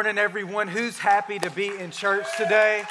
morning, everyone. Who's happy to be in church today?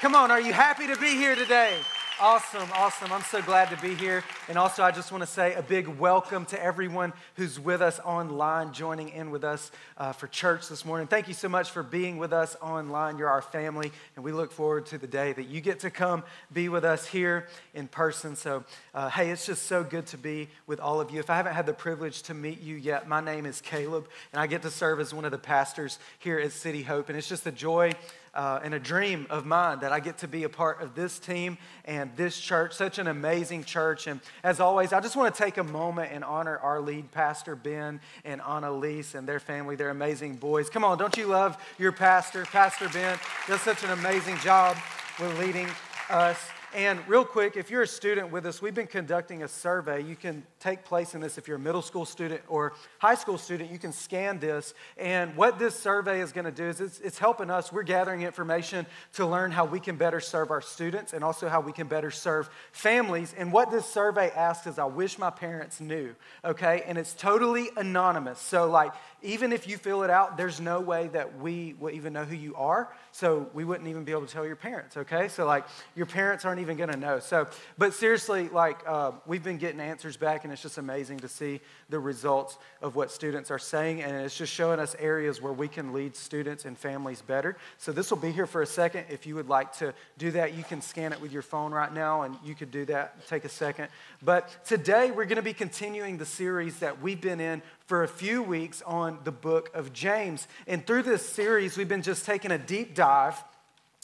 Come on, are you happy to be here today? Awesome, awesome. I'm so glad to be here. And also, I just want to say a big welcome to everyone who's with us online, joining in with us uh, for church this morning. Thank you so much for being with us online. You're our family, and we look forward to the day that you get to come be with us here in person. So, uh, hey, it's just so good to be with all of you. If I haven't had the privilege to meet you yet, my name is Caleb, and I get to serve as one of the pastors here at City Hope. And it's just a joy uh, and a dream of mine that I get to be a part of this team and this church, such an amazing church. And as always, I just want to take a moment and honor our lead pastor, Ben and Annalise, and their family. They're amazing boys. Come on, don't you love your pastor? Pastor Ben does such an amazing job with leading us. And real quick, if you're a student with us, we've been conducting a survey. You can take place in this if you're a middle school student or high school student. You can scan this. And what this survey is going to do is it's, it's helping us. We're gathering information to learn how we can better serve our students and also how we can better serve families. And what this survey asks is, I wish my parents knew, okay? And it's totally anonymous. So, like, even if you fill it out, there's no way that we will even know who you are. So we wouldn't even be able to tell your parents, okay? So, like, your parents aren't even gonna know. So, but seriously, like, uh, we've been getting answers back, and it's just amazing to see the results of what students are saying. And it's just showing us areas where we can lead students and families better. So, this will be here for a second. If you would like to do that, you can scan it with your phone right now, and you could do that. Take a second. But today, we're gonna be continuing the series that we've been in for a few weeks on the book of James. And through this series, we've been just taking a deep dive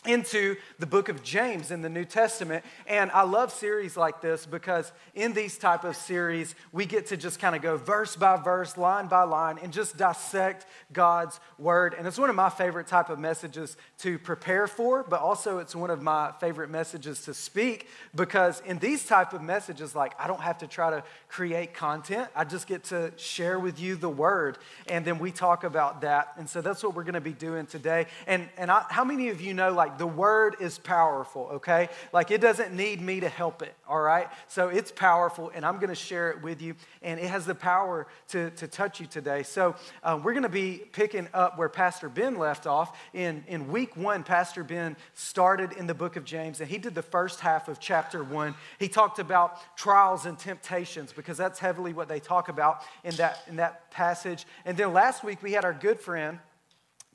into the book of James in the New Testament. And I love series like this because in these type of series, we get to just kind of go verse by verse, line by line, and just dissect God's word. And it's one of my favorite type of messages to prepare for, but also it's one of my favorite messages to speak because in these type of messages, like I don't have to try to create content. I just get to share with you the word. And then we talk about that. And so that's what we're going to be doing today. And, and I, how many of you know, like, like the word is powerful, okay? Like it doesn't need me to help it, all right? So it's powerful, and I'm going to share it with you, and it has the power to, to touch you today. So uh, we're going to be picking up where Pastor Ben left off. In, in week one, Pastor Ben started in the book of James, and he did the first half of chapter one. He talked about trials and temptations because that's heavily what they talk about in that, in that passage. And then last week, we had our good friend,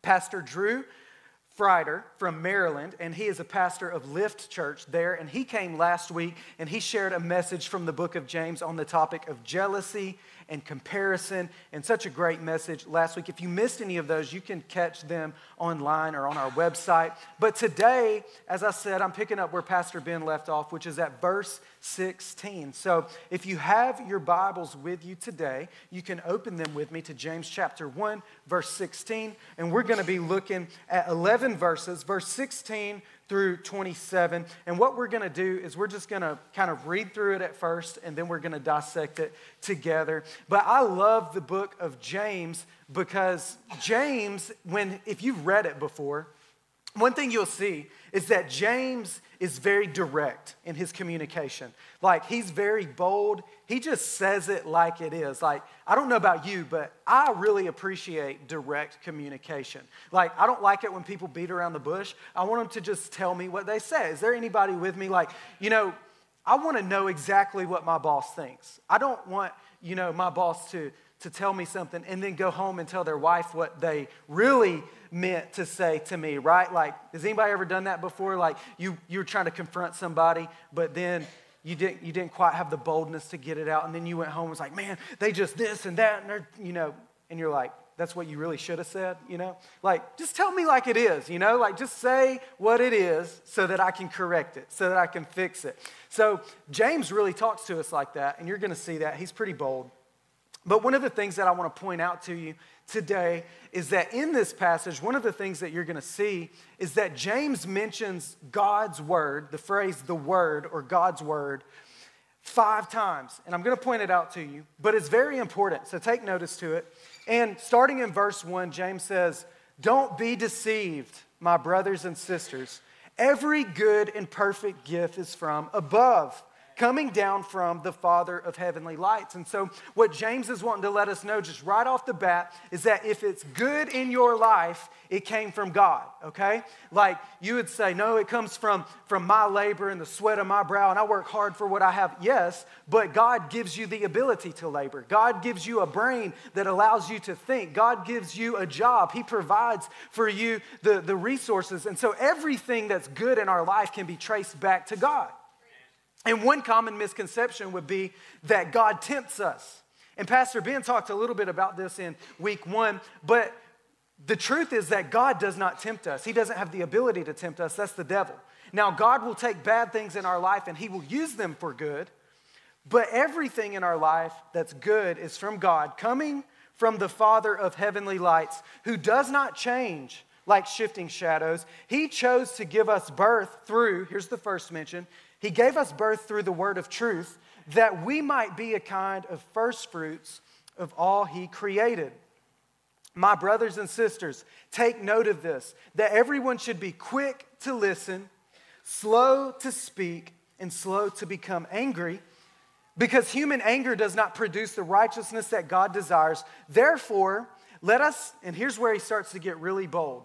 Pastor Drew Frieder from Maryland, and he is a pastor of Lift Church there. And he came last week and he shared a message from the book of James on the topic of jealousy and comparison, and such a great message last week. If you missed any of those, you can catch them online or on our website. But today, as I said, I'm picking up where Pastor Ben left off, which is at verse 16. So if you have your Bibles with you today, you can open them with me to James chapter 1, verse 16. And we're going to be looking at 11 verses, verse 16 through 27. And what we're going to do is we're just going to kind of read through it at first and then we're going to dissect it together. But I love the book of James because James, when if you've read it before, one thing you'll see is that James is very direct in his communication. Like, he's very bold. He just says it like it is. Like, I don't know about you, but I really appreciate direct communication. Like, I don't like it when people beat around the bush. I want them to just tell me what they say. Is there anybody with me? Like, you know, I want to know exactly what my boss thinks. I don't want, you know, my boss to, to tell me something and then go home and tell their wife what they really meant to say to me, right? Like, has anybody ever done that before? Like, you, you were trying to confront somebody, but then you didn't, you didn't quite have the boldness to get it out. And then you went home and was like, man, they just this and that. And they're, you know, and you're like, that's what you really should have said, you know? Like, just tell me like it is, you know? Like, just say what it is so that I can correct it, so that I can fix it. So, James really talks to us like that, and you're gonna see that. He's pretty bold. But one of the things that I wanna point out to you today is that in this passage, one of the things that you're going to see is that James mentions God's word, the phrase the word or God's word, five times. And I'm going to point it out to you, but it's very important. So take notice to it. And starting in verse one, James says, Don't be deceived, my brothers and sisters. Every good and perfect gift is from above coming down from the Father of heavenly lights. And so, what James is wanting to let us know just right off the bat is that if it's good in your life, it came from God, okay? Like you would say, no, it comes from, from my labor and the sweat of my brow, and I work hard for what I have. Yes, but God gives you the ability to labor. God gives you a brain that allows you to think. God gives you a job. He provides for you the, the resources. And so everything that's good in our life can be traced back to God. And one common misconception would be that God tempts us. And Pastor Ben talked a little bit about this in week one, but the truth is that God does not tempt us. He doesn't have the ability to tempt us. That's the devil. Now, God will take bad things in our life and He will use them for good, but everything in our life that's good is from God, coming from the Father of heavenly lights, who does not change like shifting shadows. He chose to give us birth through, here's the first mention, He gave us birth through the word of truth that we might be a kind of first fruits of all He created. My brothers and sisters, take note of this that everyone should be quick to listen, slow to speak, and slow to become angry, because human anger does not produce the righteousness that God desires. Therefore, let us, and here's where he starts to get really bold.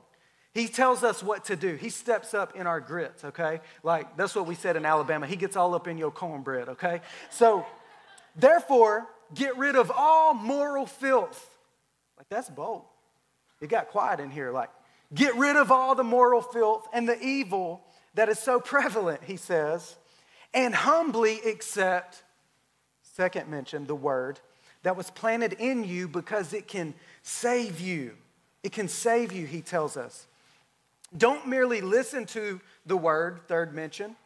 He tells us what to do. He steps up in our grits, okay? Like, that's what we said in Alabama. He gets all up in your cornbread, okay? So, therefore, get rid of all moral filth like, that's bold. It got quiet in here. Like, get rid of all the moral filth and the evil that is so prevalent, he says, and humbly accept, second mention, the word that was planted in you because it can save you. It can save you, he tells us. Don't merely listen to the word, third mention,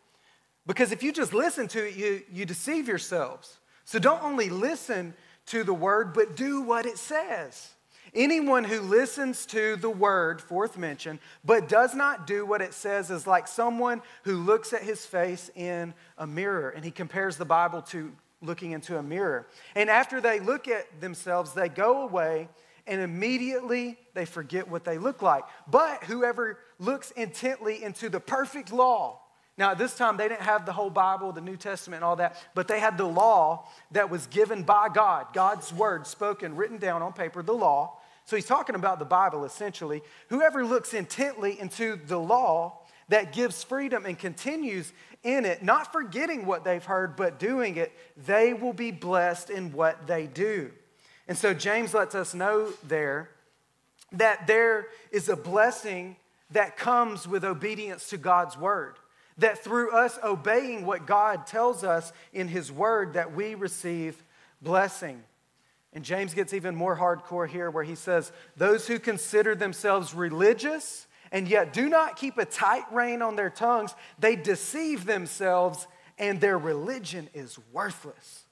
because if you just listen to it, you, you deceive yourselves. So don't only listen to the word, but do what it says. Anyone who listens to the word, fourth mention, but does not do what it says is like someone who looks at his face in a mirror. And he compares the Bible to looking into a mirror. And after they look at themselves, they go away and immediately they forget what they look like. But whoever looks intently into the perfect law, now, at this time, they didn't have the whole Bible, the New Testament, and all that, but they had the law that was given by God, God's word spoken, written down on paper, the law. So he's talking about the Bible essentially. Whoever looks intently into the law that gives freedom and continues in it, not forgetting what they've heard, but doing it, they will be blessed in what they do. And so James lets us know there that there is a blessing that comes with obedience to God's word. That through us obeying what God tells us in his word that we receive blessing. And James gets even more hardcore here, where he says, Those who consider themselves religious and yet do not keep a tight rein on their tongues, they deceive themselves and their religion is worthless.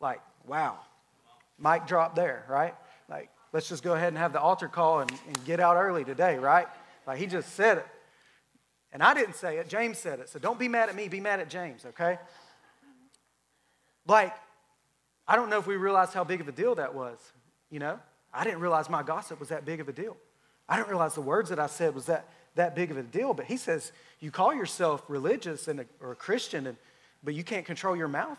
Like, wow. Mic drop there, right? Like, let's just go ahead and have the altar call and, and get out early today, right? Like, he just said it. And I didn't say it, James said it. So don't be mad at me, be mad at James, okay? Like, I don't know if we realized how big of a deal that was, you know? I didn't realize my gossip was that big of a deal. I didn't realize the words that I said was that, that big of a deal. But he says, you call yourself religious and a, or a Christian, and, but you can't control your mouth.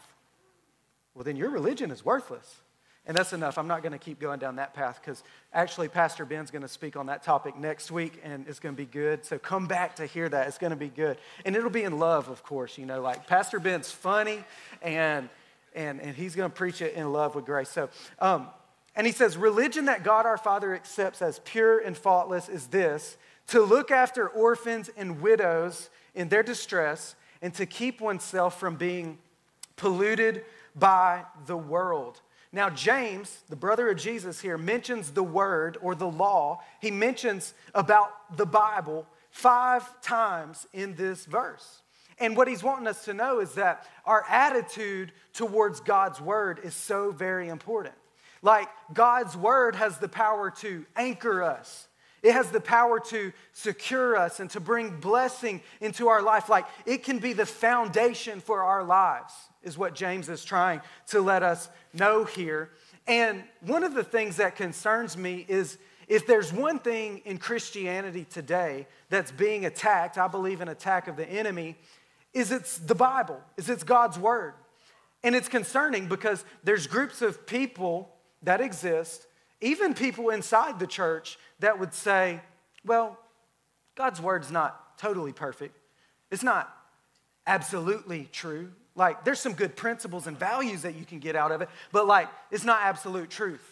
Well, then your religion is worthless. And that's enough. I'm not going to keep going down that path because actually, Pastor Ben's going to speak on that topic next week and it's going to be good. So come back to hear that. It's going to be good. And it'll be in love, of course. You know, like Pastor Ben's funny and and, and he's going to preach it in love with grace. So, um, and he says, religion that God our Father accepts as pure and faultless is this to look after orphans and widows in their distress and to keep oneself from being polluted by the world. Now, James, the brother of Jesus here, mentions the word or the law. He mentions about the Bible five times in this verse. And what he's wanting us to know is that our attitude towards God's word is so very important. Like, God's word has the power to anchor us. It has the power to secure us and to bring blessing into our life. Like, it can be the foundation for our lives, is what James is trying to let us know here. And one of the things that concerns me is if there's one thing in Christianity today that's being attacked, I believe an attack of the enemy, is it's the Bible, is it's God's word. And it's concerning because there's groups of people that exist, even people inside the church, that would say, well, God's word's not totally perfect. It's not absolutely true. Like, there's some good principles and values that you can get out of it, but like, it's not absolute truth.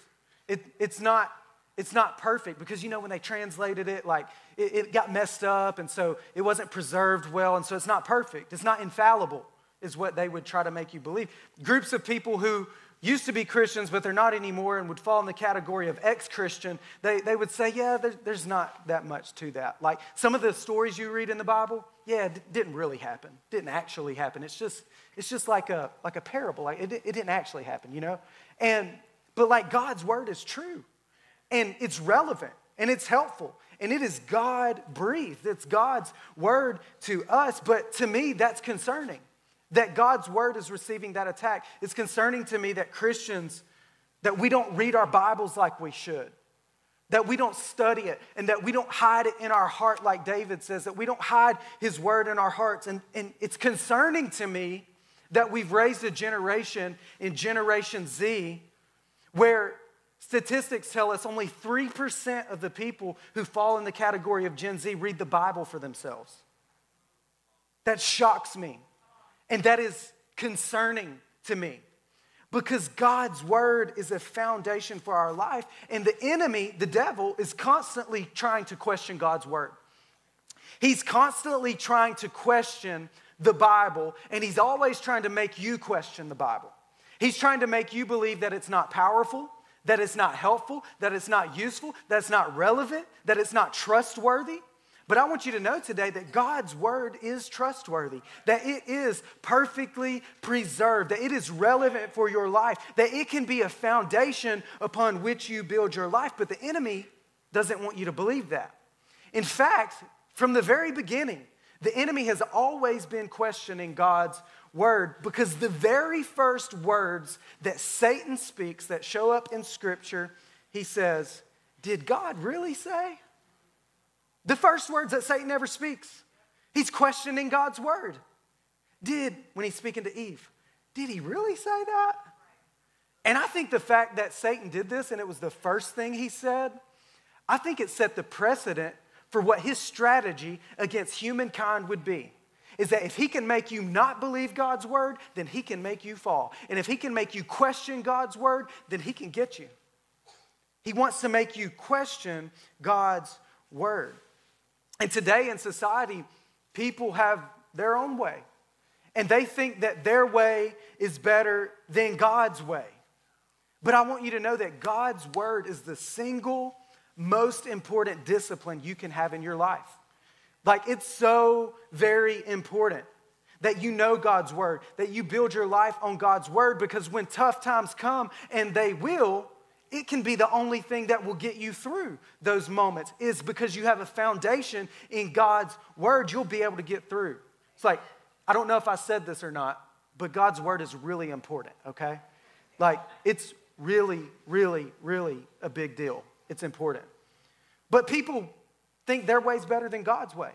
It, it's not it's not perfect because you know when they translated it like it, it, got messed up and so it wasn't preserved well and so it's not perfect it's not infallible is what they would try to make you believe groups of people who used to be christians but they're not anymore and would fall in the category of ex-christian. They, they would say yeah there, there's not that much to that. Like some of the stories you read in the bible yeah it didn't really happen. Didn't actually happen. It's just it's just like a like a parable. Like it, it didn't actually happen you know? And but like god's word is true. And it's relevant and it's helpful and it is God breathed. It's God's word to us. But to me, that's concerning that God's word is receiving that attack. It's concerning to me that Christians, that we don't read our Bibles like we should, that we don't study it, and that we don't hide it in our heart like David says, that we don't hide his word in our hearts. And, and it's concerning to me that we've raised a generation in Generation Z where Statistics tell us only 3% of the people who fall in the category of Gen Z read the Bible for themselves. That shocks me. And that is concerning to me because God's word is a foundation for our life. And the enemy, the devil, is constantly trying to question God's word. He's constantly trying to question the Bible, and he's always trying to make you question the Bible. He's trying to make you believe that it's not powerful, that it's not helpful, that it's not useful, that it's not relevant, that it's not trustworthy. But I want you to know today that God's word is trustworthy, that it is perfectly preserved, that it is relevant for your life, that it can be a foundation upon which you build your life. But the enemy doesn't want you to believe that. In fact, from the very beginning, the enemy has always been questioning God's word because the very first words that Satan speaks that show up in Scripture, he says, Did God really say? The first words that Satan ever speaks, he's questioning God's word. Did, when he's speaking to Eve, did he really say that? And I think the fact that Satan did this and it was the first thing he said, I think it set the precedent for what his strategy against humankind would be is that if he can make you not believe God's word, then he can make you fall. And if he can make you question God's word, then he can get you. He wants to make you question God's word. And today in society, people have their own way. And they think that their way is better than God's way. But I want you to know that God's word is the single most important discipline you can have in your life. Like it's so very important that you know God's word, that you build your life on God's word, because when tough times come, and they will, it can be the only thing that will get you through those moments, is because you have a foundation in God's word, you'll be able to get through. It's like, I don't know if I said this or not, but God's word is really important, okay? Like, it's really, really, really a big deal. It's important. But people think their way's better than God's way.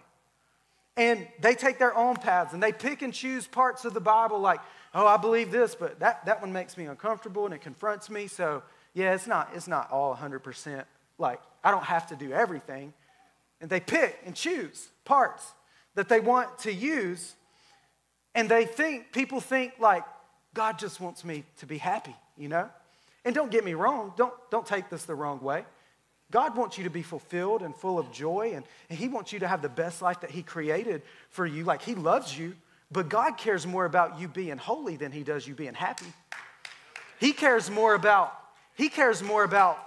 And they take their own paths and they pick and choose parts of the Bible like, oh, I believe this, but that, that one makes me uncomfortable and it confronts me. So, yeah, it's not, it's not all 100% like, I don't have to do everything. And they pick and choose parts that they want to use. And they think, people think like, God just wants me to be happy, you know? And don't get me wrong, don't, don't take this the wrong way. God wants you to be fulfilled and full of joy, and, and He wants you to have the best life that He created for you. Like He loves you, but God cares more about you being holy than He does you being happy. He cares more about He cares more about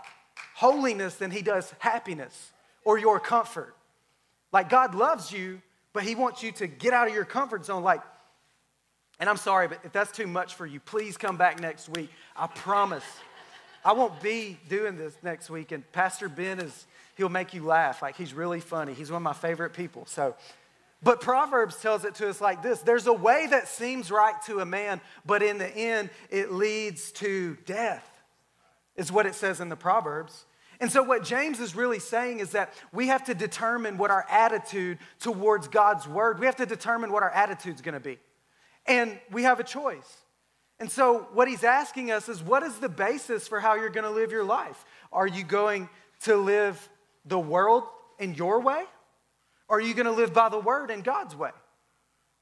holiness than He does happiness or your comfort. Like God loves you, but He wants you to get out of your comfort zone. Like, and I'm sorry, but if that's too much for you, please come back next week. I promise. I won't be doing this next week, and Pastor Ben is, he'll make you laugh. Like, he's really funny. He's one of my favorite people. So, but Proverbs tells it to us like this There's a way that seems right to a man, but in the end, it leads to death, is what it says in the Proverbs. And so, what James is really saying is that we have to determine what our attitude towards God's word, we have to determine what our attitude's going to be. And we have a choice. And so, what he's asking us is what is the basis for how you're going to live your life? Are you going to live the world in your way? Or are you going to live by the word in God's way?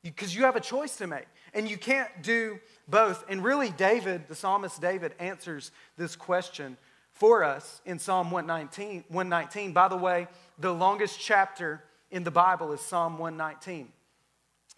Because you have a choice to make. And you can't do both. And really, David, the psalmist David, answers this question for us in Psalm 119. 119. By the way, the longest chapter in the Bible is Psalm 119.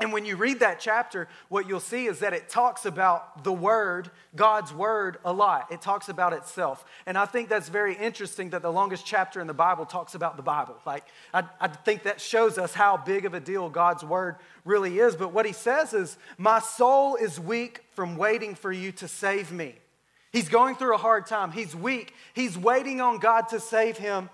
And when you read that chapter, what you'll see is that it talks about the Word, God's Word, a lot. It talks about itself. And I think that's very interesting that the longest chapter in the Bible talks about the Bible. Like, I, I think that shows us how big of a deal God's Word really is. But what he says is, My soul is weak from waiting for you to save me. He's going through a hard time. He's weak. He's waiting on God to save him.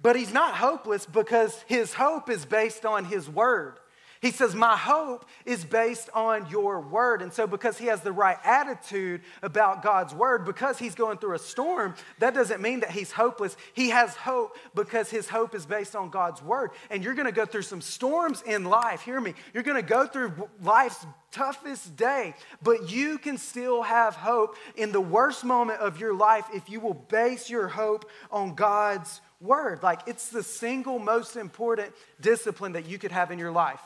But he's not hopeless because his hope is based on his word. He says, My hope is based on your word. And so, because he has the right attitude about God's word, because he's going through a storm, that doesn't mean that he's hopeless. He has hope because his hope is based on God's word. And you're going to go through some storms in life. Hear me. You're going to go through life's toughest day, but you can still have hope in the worst moment of your life if you will base your hope on God's word. Like, it's the single most important discipline that you could have in your life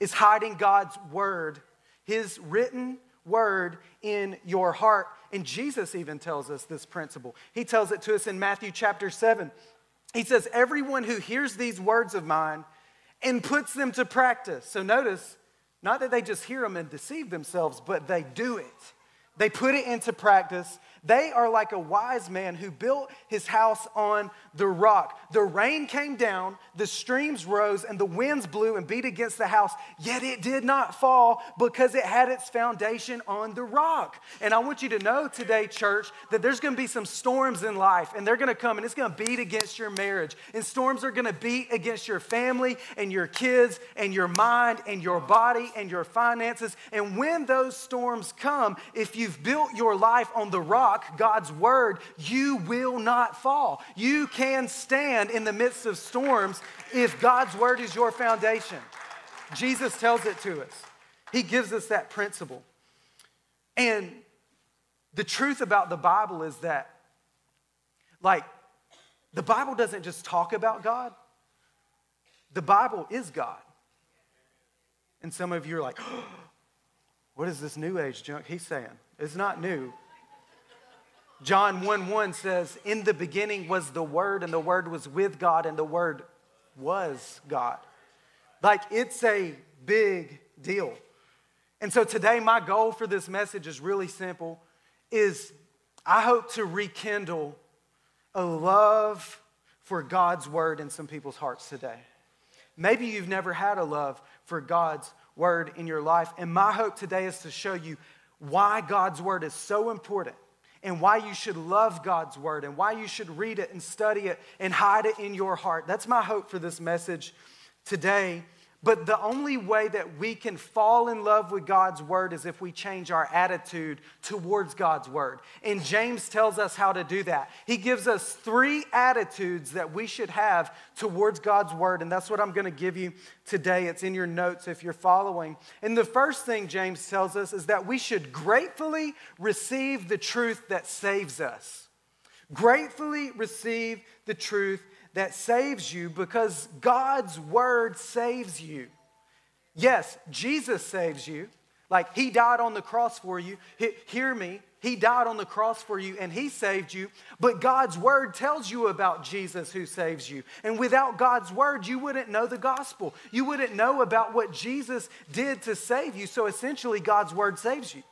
is hiding God's word, his written word in your heart. And Jesus even tells us this principle. He tells it to us in Matthew chapter 7. He says, Everyone who hears these words of mine and puts them to practice. So notice, not that they just hear them and deceive themselves, but they do it. They put it into practice. They are like a wise man who built his house on the rock. The rain came down, the streams rose, and the winds blew and beat against the house, yet it did not fall because it had its foundation on the rock. And I want you to know today, church, that there's gonna be some storms in life, and they're gonna come and it's gonna beat against your marriage. And storms are gonna beat against your family and your kids and your mind and your body and your finances. And when those storms come, if you've built your life on the rock, rock, God's word, you will not fall. You can stand in the midst of storms if God's word is your foundation. Jesus tells it to us, He gives us that principle. And the truth about the Bible is that, like, the Bible doesn't just talk about God, the Bible is God. And some of you are like, oh, what is this new age junk he's saying? It's not new. John 1 1 says, In the beginning was the Word, and the Word was with God, and the Word was God. Like, it's a big deal. And so today, my goal for this message is really simple is I hope to rekindle a love for God's word in some people's hearts today. Maybe you've never had a love for God's word in your life. And my hope today is to show you why God's word is so important and why you should love God's word and why you should read it and study it and hide it in your heart. That's my hope for this message today. But the only way that we can fall in love with God's word is if we change our attitude towards God's word. And James tells us how to do that. He gives us three attitudes that we should have towards God's word. And that's what I'm going to give you today. It's in your notes if you're following. And the first thing James tells us is that we should gratefully receive the truth that saves us. Gratefully receive the truth that saves you because God's word saves you. Yes, Jesus saves you. Like he died on the cross for you. He, hear me. He died on the cross for you and he saved you. But God's word tells you about Jesus who saves you. And without God's word, you wouldn't know the gospel. You wouldn't know about what Jesus did to save you. So essentially, God's word saves you.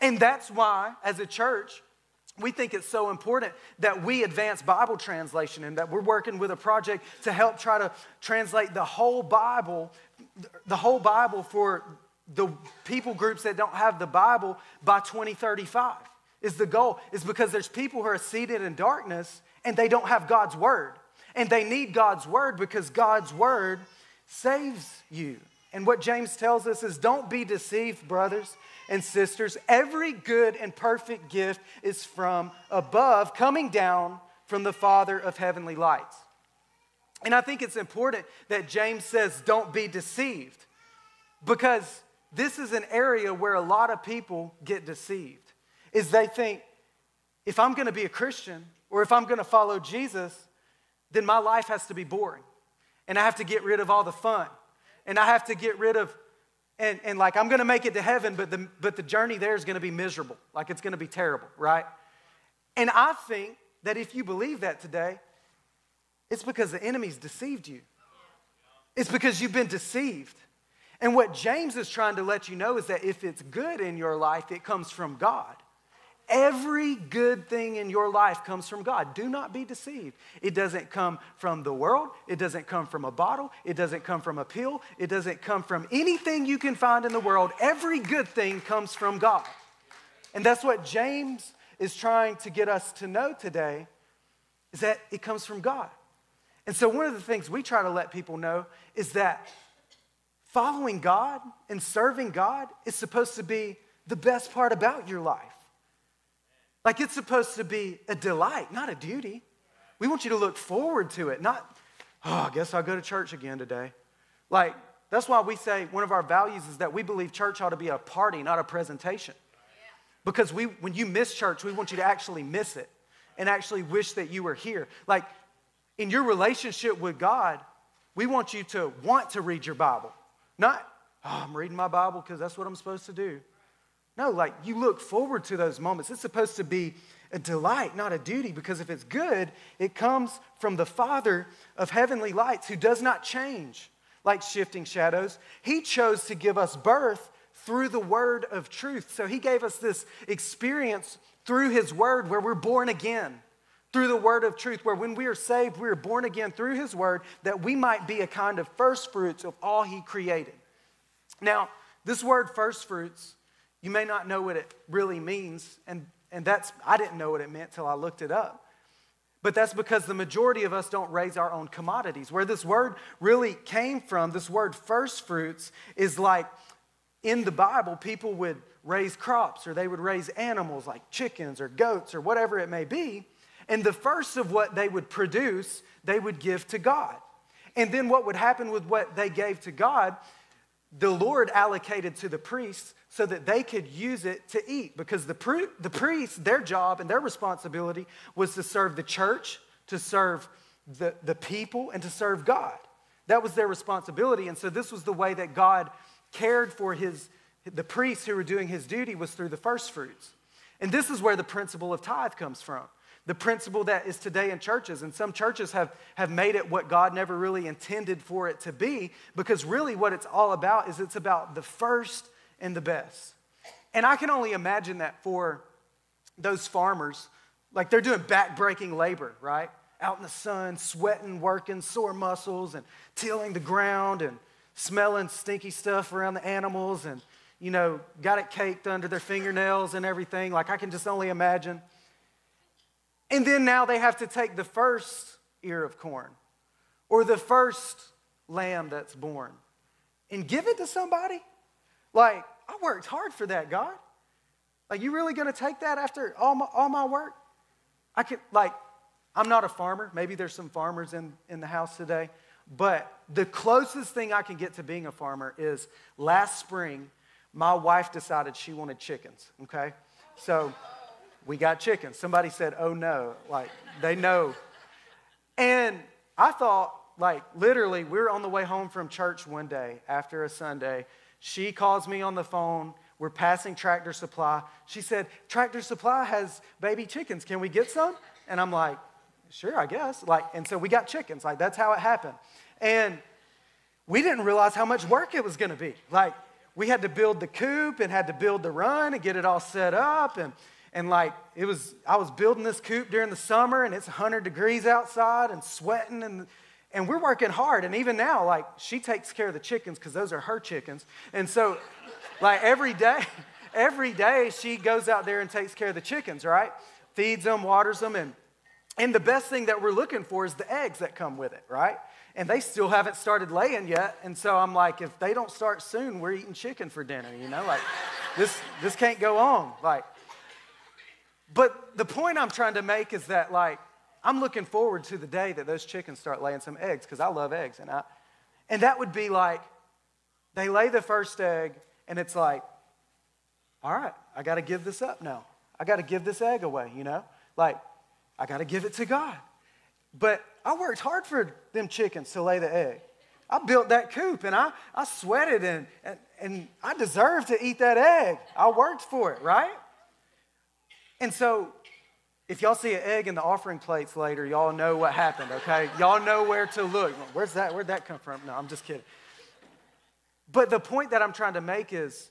And that's why, as a church, we think it's so important that we advance Bible translation and that we're working with a project to help try to translate the whole Bible, the whole Bible for the people groups that don't have the Bible by 2035 is the goal is because there's people who are seated in darkness and they don't have God's word. And they need God's word because God's word saves you. And what James tells us is don't be deceived, brothers and sisters. Every good and perfect gift is from above, coming down from the Father of heavenly lights. And I think it's important that James says, don't be deceived, because this is an area where a lot of people get deceived. Is they think if I'm to be a Christian or if I'm to follow Jesus, then my life has to be boring. And I have to get rid of all the fun. And I have to get rid of and, and like I'm gonna make it to heaven, but the but the journey there is gonna be miserable. Like it's gonna be terrible, right? And I think that if you believe that today, it's because the enemy's deceived you. It's because you've been deceived. And what James is trying to let you know is that if it's good in your life, it comes from God. Every good thing in your life comes from God. Do not be deceived. It doesn't come from the world. It doesn't come from a bottle. It doesn't come from a pill. It doesn't come from anything you can find in the world. Every good thing comes from God. And that's what James is trying to get us to know today is that it comes from God. And so one of the things we try to let people know is that following God and serving God is supposed to be the best part about your life. Like it's supposed to be a delight, not a duty. We want you to look forward to it, not, oh, I guess I'll go to church again today. Like, that's why we say one of our values is that we believe church ought to be a party, not a presentation. Because we, when you miss church, we want you to actually miss it and actually wish that you were here. Like, in your relationship with God, we want you to want to read your Bible, not, oh, I'm reading my Bible because that's what I'm supposed to do. No, like you look forward to those moments. It's supposed to be a delight, not a duty, because if it's good, it comes from the Father of heavenly lights who does not change like shifting shadows. He chose to give us birth through the word of truth. So he gave us this experience through his word where we're born again. Through the word of truth, where when we are saved, we are born again through his word, that we might be a kind of first fruits of all he created. Now, this word first fruits you may not know what it really means, and, and that's, I didn't know what it meant till I looked it up. But that's because the majority of us don't raise our own commodities. Where this word really came from, this word first fruits, is like in the Bible, people would raise crops or they would raise animals like chickens or goats or whatever it may be. And the first of what they would produce, they would give to God. And then what would happen with what they gave to God, the Lord allocated to the priests so that they could use it to eat. Because the, pri- the priests, their job and their responsibility was to serve the church, to serve the, the people, and to serve God. That was their responsibility. And so this was the way that God cared for his, the priests who were doing his duty was through the first fruits. And this is where the principle of tithe comes from. The principle that is today in churches. And some churches have, have made it what God never really intended for it to be, because really what it's all about is it's about the first and the best. And I can only imagine that for those farmers, like they're doing back-breaking labor, right? Out in the sun, sweating, working, sore muscles, and tilling the ground and smelling stinky stuff around the animals and, you know, got it caked under their fingernails and everything. Like I can just only imagine. And then now they have to take the first ear of corn or the first lamb that's born and give it to somebody. Like, I worked hard for that, God. Like, you really gonna take that after all my, all my work? I could, like, I'm not a farmer. Maybe there's some farmers in, in the house today. But the closest thing I can get to being a farmer is last spring, my wife decided she wanted chickens, okay? So we got chickens. Somebody said, oh no, like they know. And I thought, like, literally, we were on the way home from church one day after a Sunday, she calls me on the phone. We're passing Tractor Supply. She said, Tractor Supply has baby chickens. Can we get some? And I'm like, sure, I guess. Like, and so we got chickens. Like, that's how it happened. And we didn't realize how much work it was going to be. Like, we had to build the coop and had to build the run and get it all set up. And, and like, it was, I was building this coop during the summer and it's 100 degrees outside and sweating and and we're working hard. And even now, like, she takes care of the chickens because those are her chickens. And so, like, every day, every day she goes out there and takes care of the chickens, right? Feeds them, waters them. And, and the best thing that we're looking for is the eggs that come with it, right? And they still haven't started laying yet. And so I'm like, if they don't start soon, we're eating chicken for dinner, you know? Like, this, this can't go on. Like, but the point I'm trying to make is that, like, I'm looking forward to the day that those chickens start laying some eggs because I love eggs. And, I, and that would be like they lay the first egg, and it's like, all right, I got to give this up now. I got to give this egg away, you know? Like, I got to give it to God. But I worked hard for them chickens to lay the egg. I built that coop and I, I sweated and, and, and I deserve to eat that egg. I worked for it, right? And so if y'all see an egg in the offering plates later, y'all know what happened, okay? Y'all know where to look. Where's that? Where'd that come from? No, I'm just kidding. But the point that I'm trying to make is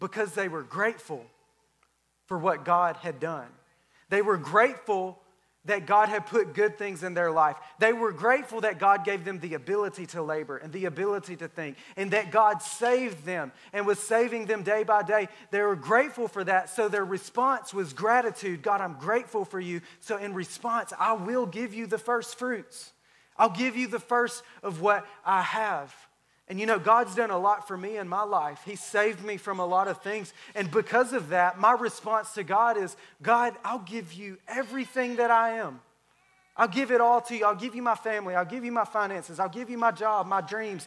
because they were grateful for what God had done. They were grateful that God had put good things in their life. They were grateful that God gave them the ability to labor and the ability to think, and that God saved them and was saving them day by day. They were grateful for that. So their response was gratitude God, I'm grateful for you. So in response, I will give you the first fruits. I'll give you the first of what I have. And you know, God's done a lot for me in my life. He saved me from a lot of things. And because of that, my response to God is God, I'll give you everything that I am. I'll give it all to you. I'll give you my family. I'll give you my finances. I'll give you my job, my dreams.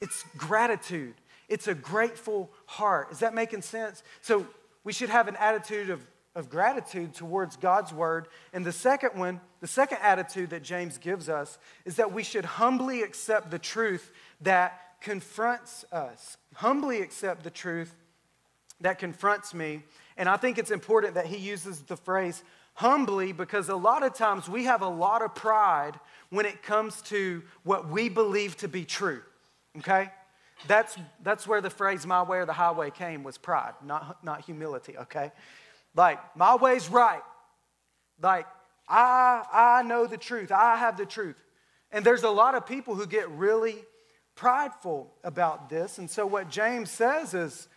It's gratitude, it's a grateful heart. Is that making sense? So we should have an attitude of, of gratitude towards God's word. And the second one, the second attitude that James gives us is that we should humbly accept the truth that confronts us. Humbly accept the truth that confronts me. And I think it's important that he uses the phrase humbly because a lot of times we have a lot of pride when it comes to what we believe to be true. Okay? That's, that's where the phrase my way or the highway came was pride, not, not humility, okay? Like, my way's right. Like, I, I know the truth. I have the truth. And there's a lot of people who get really prideful about this. And so, what James says is,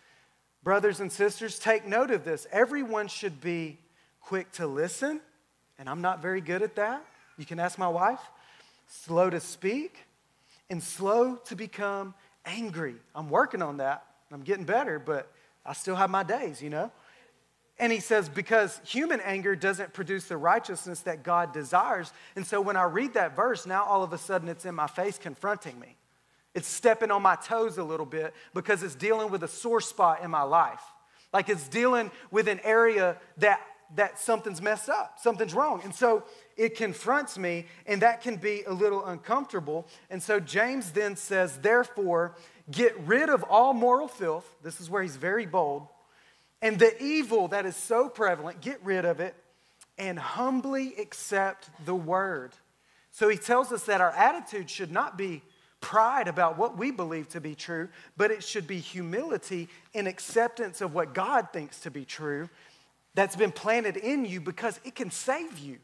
brothers and sisters, take note of this. Everyone should be quick to listen, and I'm not very good at that. You can ask my wife. Slow to speak, and slow to become angry. I'm working on that. I'm getting better, but I still have my days, you know? And he says, because human anger doesn't produce the righteousness that God desires. And so when I read that verse, now all of a sudden it's in my face confronting me. It's stepping on my toes a little bit because it's dealing with a sore spot in my life. Like it's dealing with an area that, that something's messed up, something's wrong. And so it confronts me, and that can be a little uncomfortable. And so James then says, therefore, get rid of all moral filth. This is where he's very bold. And the evil that is so prevalent, get rid of it and humbly accept the word. So he tells us that our attitude should not be pride about what we believe to be true, but it should be humility in acceptance of what God thinks to be true that's been planted in you because it can save you.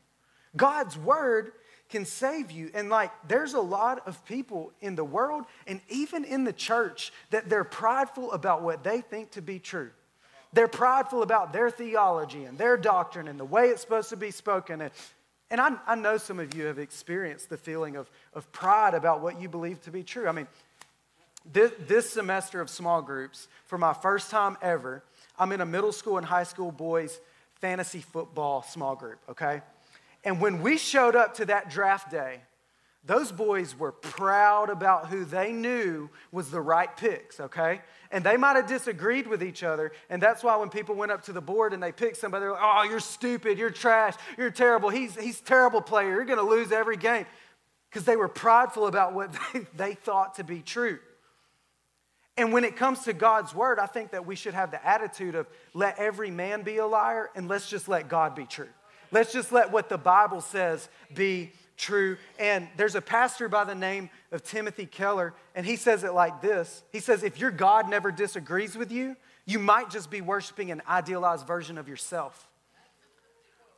God's word can save you. And like, there's a lot of people in the world and even in the church that they're prideful about what they think to be true. They're prideful about their theology and their doctrine and the way it's supposed to be spoken. And and I, I know some of you have experienced the feeling of, of pride about what you believe to be true. I mean, this, this semester of small groups, for my first time ever, I'm in a middle school and high school boys fantasy football small group, okay? And when we showed up to that draft day, those boys were proud about who they knew was the right picks, okay? And they might have disagreed with each other. And that's why when people went up to the board and they picked somebody, they're like, oh, you're stupid, you're trash, you're terrible, he's, he's terrible player, you're gonna lose every game. Because they were prideful about what they, they thought to be true. And when it comes to God's word, I think that we should have the attitude of let every man be a liar and let's just let God be true. Let's just let what the Bible says be true. And there's a pastor by the name of Timothy Keller, and he says it like this He says, If your God never disagrees with you, you might just be worshiping an idealized version of yourself.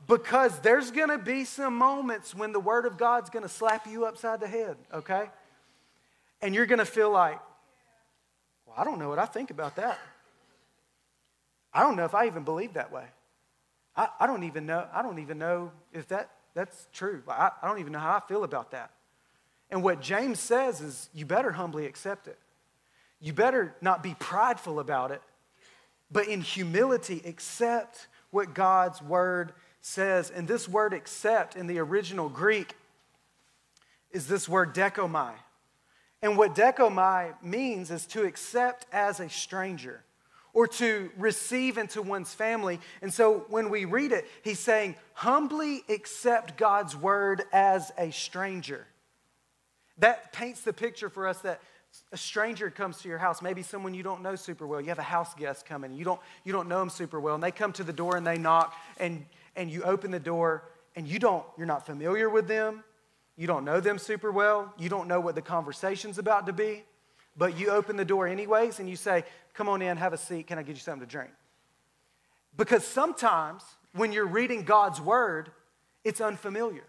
Because there's gonna be some moments when the Word of God's gonna slap you upside the head, okay? And you're gonna feel like, well, I don't know what I think about that. I don't know if I even believe that way. I, I don't even know, I don't even know if that that's true. I, I don't even know how I feel about that. And what James says is you better humbly accept it. You better not be prideful about it, but in humility accept what God's word says. And this word accept in the original Greek is this word dekomai. And what dekomai means is to accept as a stranger or to receive into one's family. And so when we read it, he's saying, humbly accept God's word as a stranger. That paints the picture for us that a stranger comes to your house, maybe someone you don't know super well. You have a house guest coming, you don't, you don't know them super well, and they come to the door and they knock, and, and you open the door, and you don't, you're not familiar with them, you don't know them super well, you don't know what the conversation's about to be, but you open the door anyways, and you say, Come on in, have a seat, can I get you something to drink? Because sometimes when you're reading God's word, it's unfamiliar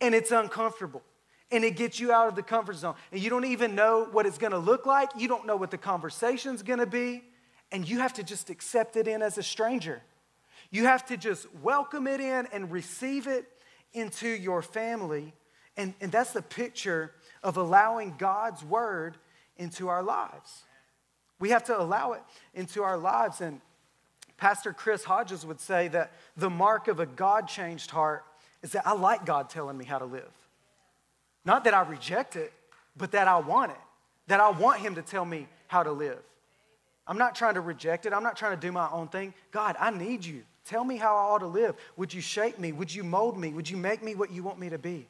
and it's uncomfortable and it gets you out of the comfort zone. And you don't even know what it's to look like. You don't know what the conversation's to be. And you have to just accept it in as a stranger. You have to just welcome it in and receive it into your family. And, and that's the picture of allowing God's word into our lives. We have to allow it into our lives. And Pastor Chris Hodges would say that the mark of a God changed heart is that I like God telling me how to live. Not that I reject it, but that I want it, that I want Him to tell me how to live. I'm not trying to reject it. I'm not trying to do my own thing. God, I need you. Tell me how I ought to live. Would you shape me? Would you mold me? Would you make me what you want me to be?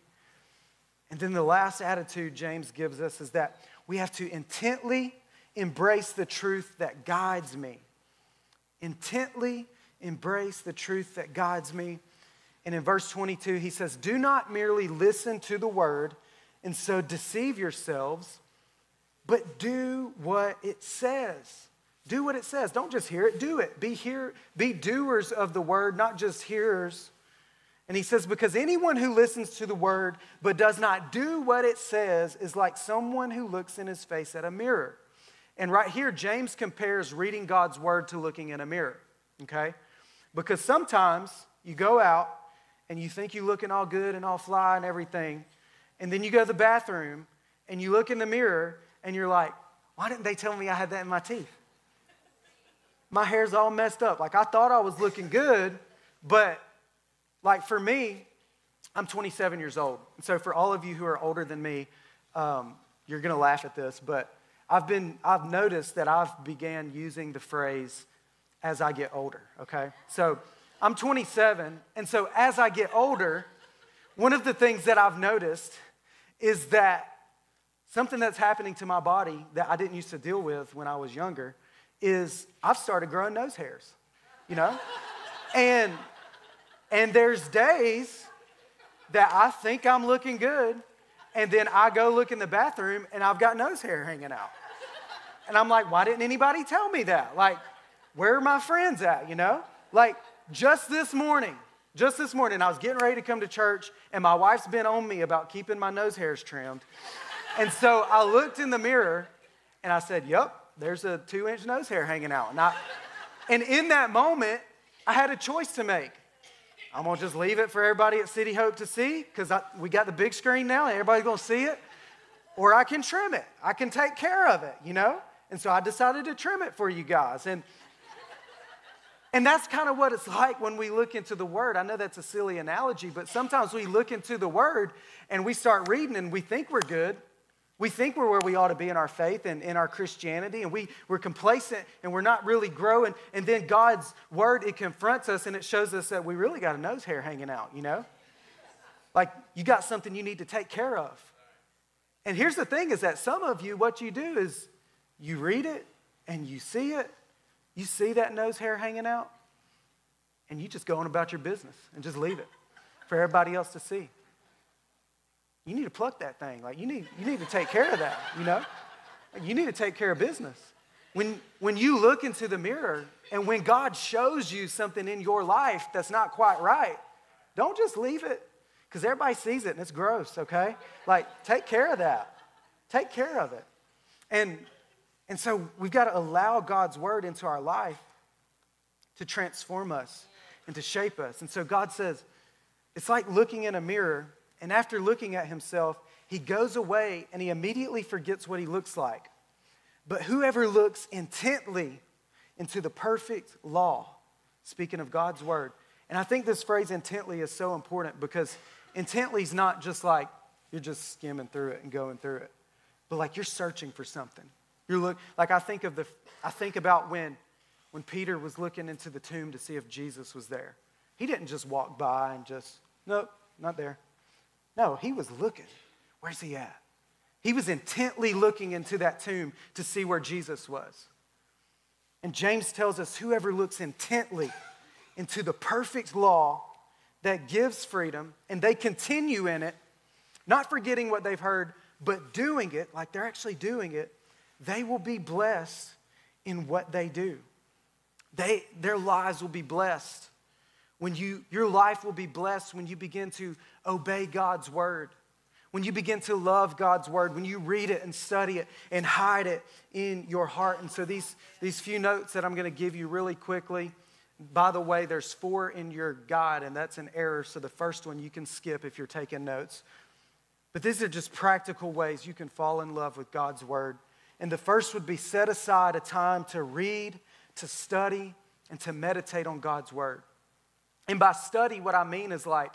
And then the last attitude James gives us is that we have to intently embrace the truth that guides me. Intently embrace the truth that guides me. And in verse 22, he says, Do not merely listen to the word and so deceive yourselves, but do what it says. Do what it says. Don't just hear it, do it. Be here, be doers of the word, not just hearers. And he says, because anyone who listens to the word but does not do what it says is like someone who looks in his face at a mirror. And right here, James compares reading God's word to looking in a mirror, okay? Because sometimes you go out and you think you're looking all good and all fly and everything. And then you go to the bathroom and you look in the mirror and you're like, why didn't they tell me I had that in my teeth? My hair's all messed up. Like I thought I was looking good, but like for me, I'm 27 years old. And so for all of you who are older than me, um, you're going to laugh at this, but I've been, I've noticed that I've began using the phrase as I get older, okay? So I'm 27, and so as I get older, one of the things that I've noticed is that something that's happening to my body that I didn't used to deal with when I was younger is I've started growing nose hairs, you know? and and there's days that I think I'm looking good, and then I go look in the bathroom and I've got nose hair hanging out. And I'm like, why didn't anybody tell me that? Like, where are my friends at, you know? Like, just this morning, just this morning, I was getting ready to come to church, and my wife's been on me about keeping my nose hairs trimmed. And so I looked in the mirror and I said, Yep, there's a two inch nose hair hanging out. And, I, and in that moment, I had a choice to make. I'm gonna just leave it for everybody at City Hope to see because we got the big screen now and everybody's gonna see it. Or I can trim it, I can take care of it, you know? And so I decided to trim it for you guys. And and that's kind of what it's like when we look into the Word. I know that's a silly analogy, but sometimes we look into the Word and we start reading and we think we're good. We think we're where we ought to be in our faith and in our Christianity, and we, we're complacent and we're not really growing. And then God's Word, it confronts us and it shows us that we really got a nose hair hanging out, you know? Like you got something you need to take care of. And here's the thing is that some of you, what you do is you read it and you see it you see that nose hair hanging out, and you just go on about your business and just leave it for everybody else to see. You need to pluck that thing. Like you need, you need to take care of that, you know? You need to take care of business. When, when you look into the mirror and when God shows you something in your life that's not quite right, don't just leave it because everybody sees it and it's gross, okay? Like, take care of that. Take care of it. And and so we've got to allow God's word into our life to transform us and to shape us. And so God says, it's like looking in a mirror, and after looking at himself, he goes away and he immediately forgets what he looks like. But whoever looks intently into the perfect law, speaking of God's word, and I think this phrase intently is so important because intently is not just like you're just skimming through it and going through it. but like you're searching for something. You're look like I think of the I think about when when Peter was looking into the tomb to see if Jesus was there. He didn't just walk by and just, nope, not there. No, he was looking. Where's he at? He was intently looking into that tomb to see where Jesus was. And James tells us whoever looks intently into the perfect law that gives freedom and they continue in it, not forgetting what they've heard, but doing it, like they're actually doing it, they will be blessed in what they do. They, their lives will be blessed. When you, your life will be blessed when you begin to obey God's word, when you begin to love God's word, when you read it and study it and hide it in your heart. And so, these, these few notes that I'm going to give you really quickly. By the way, there's four in your guide, and that's an error. So, the first one you can skip if you're taking notes. But these are just practical ways you can fall in love with God's word. And the first would be set aside a time to read, to study, and to meditate on God's word. And by study, what I mean is like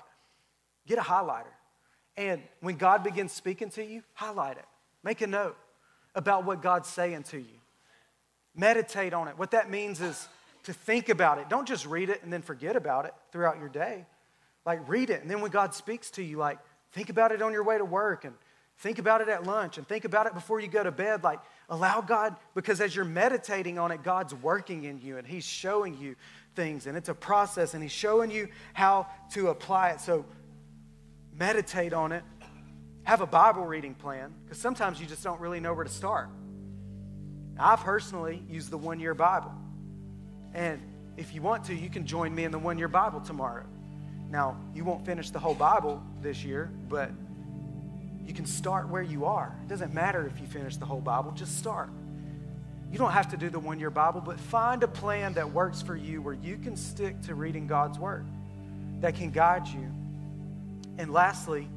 get a highlighter. And when God begins speaking to you, highlight it. Make a note about what God's saying to you. Meditate on it. What that means is to think about it. Don't just read it and then forget about it throughout your day. Like, read it. And then when God speaks to you, like, think about it on your way to work and think about it at lunch and think about it before you go to bed. Like, allow God, because as you're meditating on it, God's working in you and He's showing you things, and it's a process, and He's showing you how to apply it. So meditate on it. Have a Bible reading plan, because sometimes you just don't really know where to start. I personally use the one year Bible. And if you want to, you can join me in the one year Bible tomorrow. Now, you won't finish the whole Bible this year, but you can start where you are. It doesn't matter if you finish the whole Bible, just start. You don't have to do the one year Bible, but find a plan that works for you where you can stick to reading God's Word, that can guide you. And lastly,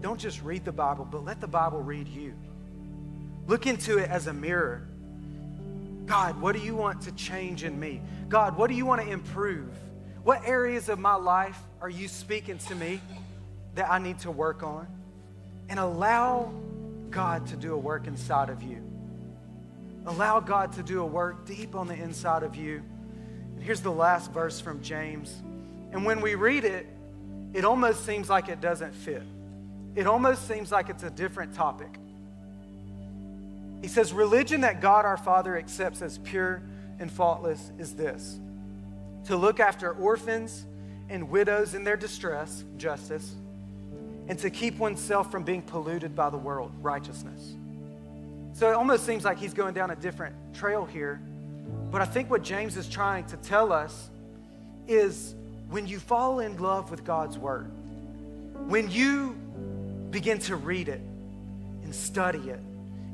don't just read the Bible, but let the Bible read you. Look into it as a mirror. God, what do you want to change in me? God, what do you want to improve? What areas of my life are you speaking to me that I need to work on? And allow God to do a work inside of you. Allow God to do a work deep on the inside of you. And here's the last verse from James. And when we read it, it almost seems like it doesn't fit. It almost seems like it's a different topic. He says, Religion that God our Father accepts as pure and faultless is this to look after orphans and widows in their distress, justice, and to keep oneself from being polluted by the world, righteousness. So it almost seems like he's going down a different trail here. But I think what James is trying to tell us is when you fall in love with God's word, when you begin to read it and study it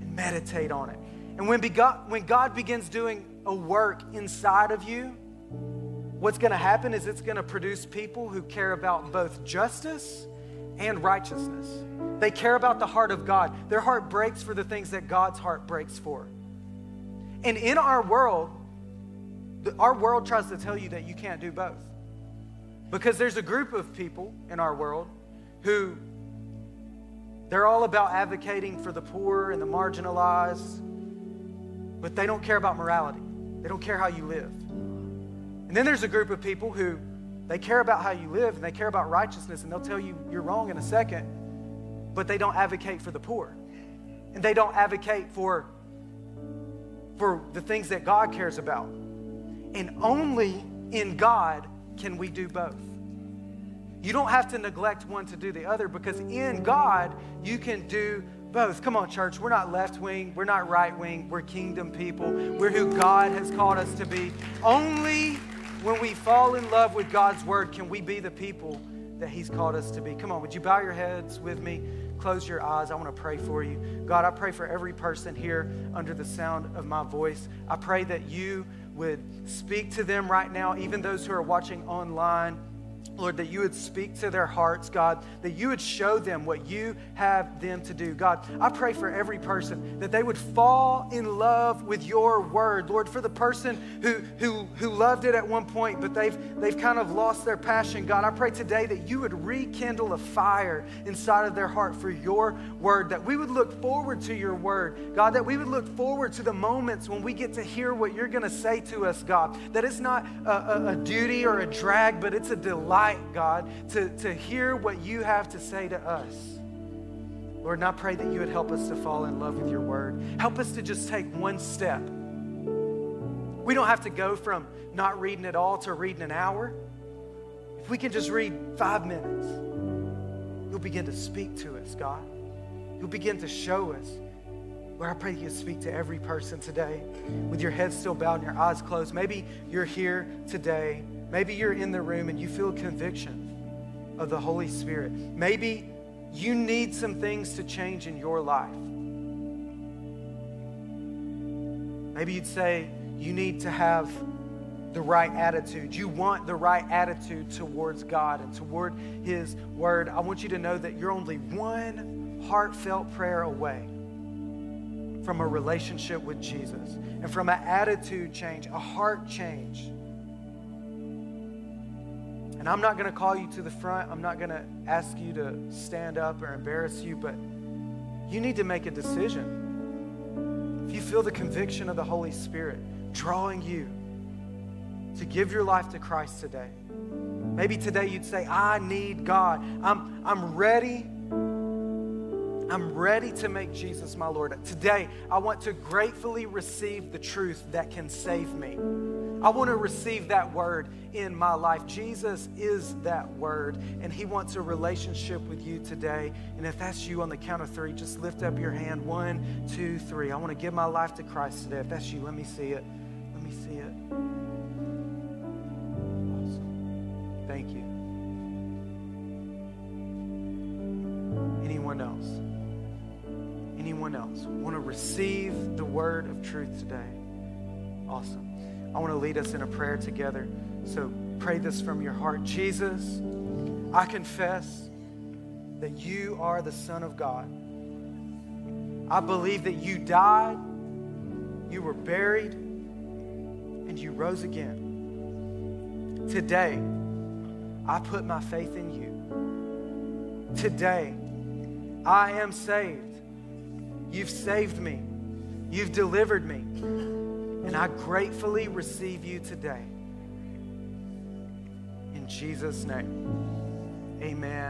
and meditate on it, and when, God, when God begins doing a work inside of you, what's going to happen is it's going to produce people who care about both justice and righteousness. They care about the heart of God. Their heart breaks for the things that God's heart breaks for. And in our world, our world tries to tell you that you can't do both. Because there's a group of people in our world who they're all about advocating for the poor and the marginalized, but they don't care about morality. They don't care how you live. And then there's a group of people who they care about how you live and they care about righteousness and they'll tell you you're wrong in a second, but they don't advocate for the poor. And they don't advocate for, for the things that God cares about. And only in God can we do both. You don't have to neglect one to do the other because in God, you can do both. Come on, church. We're not left wing. We're not right wing. We're kingdom people. We're who God has called us to be. Only when we fall in love with God's word can we be the people that He's called us to be. Come on, would you bow your heads with me? Close your eyes. I want to pray for you. God, I pray for every person here under the sound of my voice. I pray that you would speak to them right now, even those who are watching online. Lord, that you would speak to their hearts, God, that you would show them what you have them to do. God, I pray for every person that they would fall in love with your word. Lord, for the person who, who, who loved it at one point, but they've, they've kind of lost their passion, God, I pray today that you would rekindle a fire inside of their heart for your word, that we would look forward to your word, God, that we would look forward to the moments when we get to hear what you're going to say to us, God, that it's not a, a, a duty or a drag, but it's a delight God, to, to hear what you have to say to us. Lord, and I pray that you would help us to fall in love with your word. Help us to just take one step. We don't have to go from not reading at all to reading an hour. If we can just read five minutes, you'll begin to speak to us, God. You'll begin to show us. Lord, I pray you speak to every person today with your head still bowed and your eyes closed. Maybe you're here today Maybe you're in the room and you feel conviction of the Holy Spirit. Maybe you need some things to change in your life. Maybe you'd say you need to have the right attitude. You want the right attitude towards God and toward His Word. I want you to know that you're only one heartfelt prayer away from a relationship with Jesus and from an attitude change, a heart change. And I'm not going to call you to the front. I'm not going to ask you to stand up or embarrass you, but you need to make a decision. If you feel the conviction of the Holy Spirit drawing you to give your life to Christ today, maybe today you'd say, I need God. I'm, I'm ready. I'm ready to make Jesus my Lord. Today, I want to gratefully receive the truth that can save me. I want to receive that word in my life. Jesus is that word, and He wants a relationship with you today. And if that's you on the count of three, just lift up your hand. One, two, three. I want to give my life to Christ today. If that's you, let me see it. Let me see it. Awesome. Thank you. Anyone else? Anyone else want to receive the word of truth today? Awesome. I want to lead us in a prayer together. So pray this from your heart. Jesus, I confess that you are the Son of God. I believe that you died, you were buried, and you rose again. Today, I put my faith in you. Today, I am saved. You've saved me. You've delivered me. And I gratefully receive you today. In Jesus' name, amen.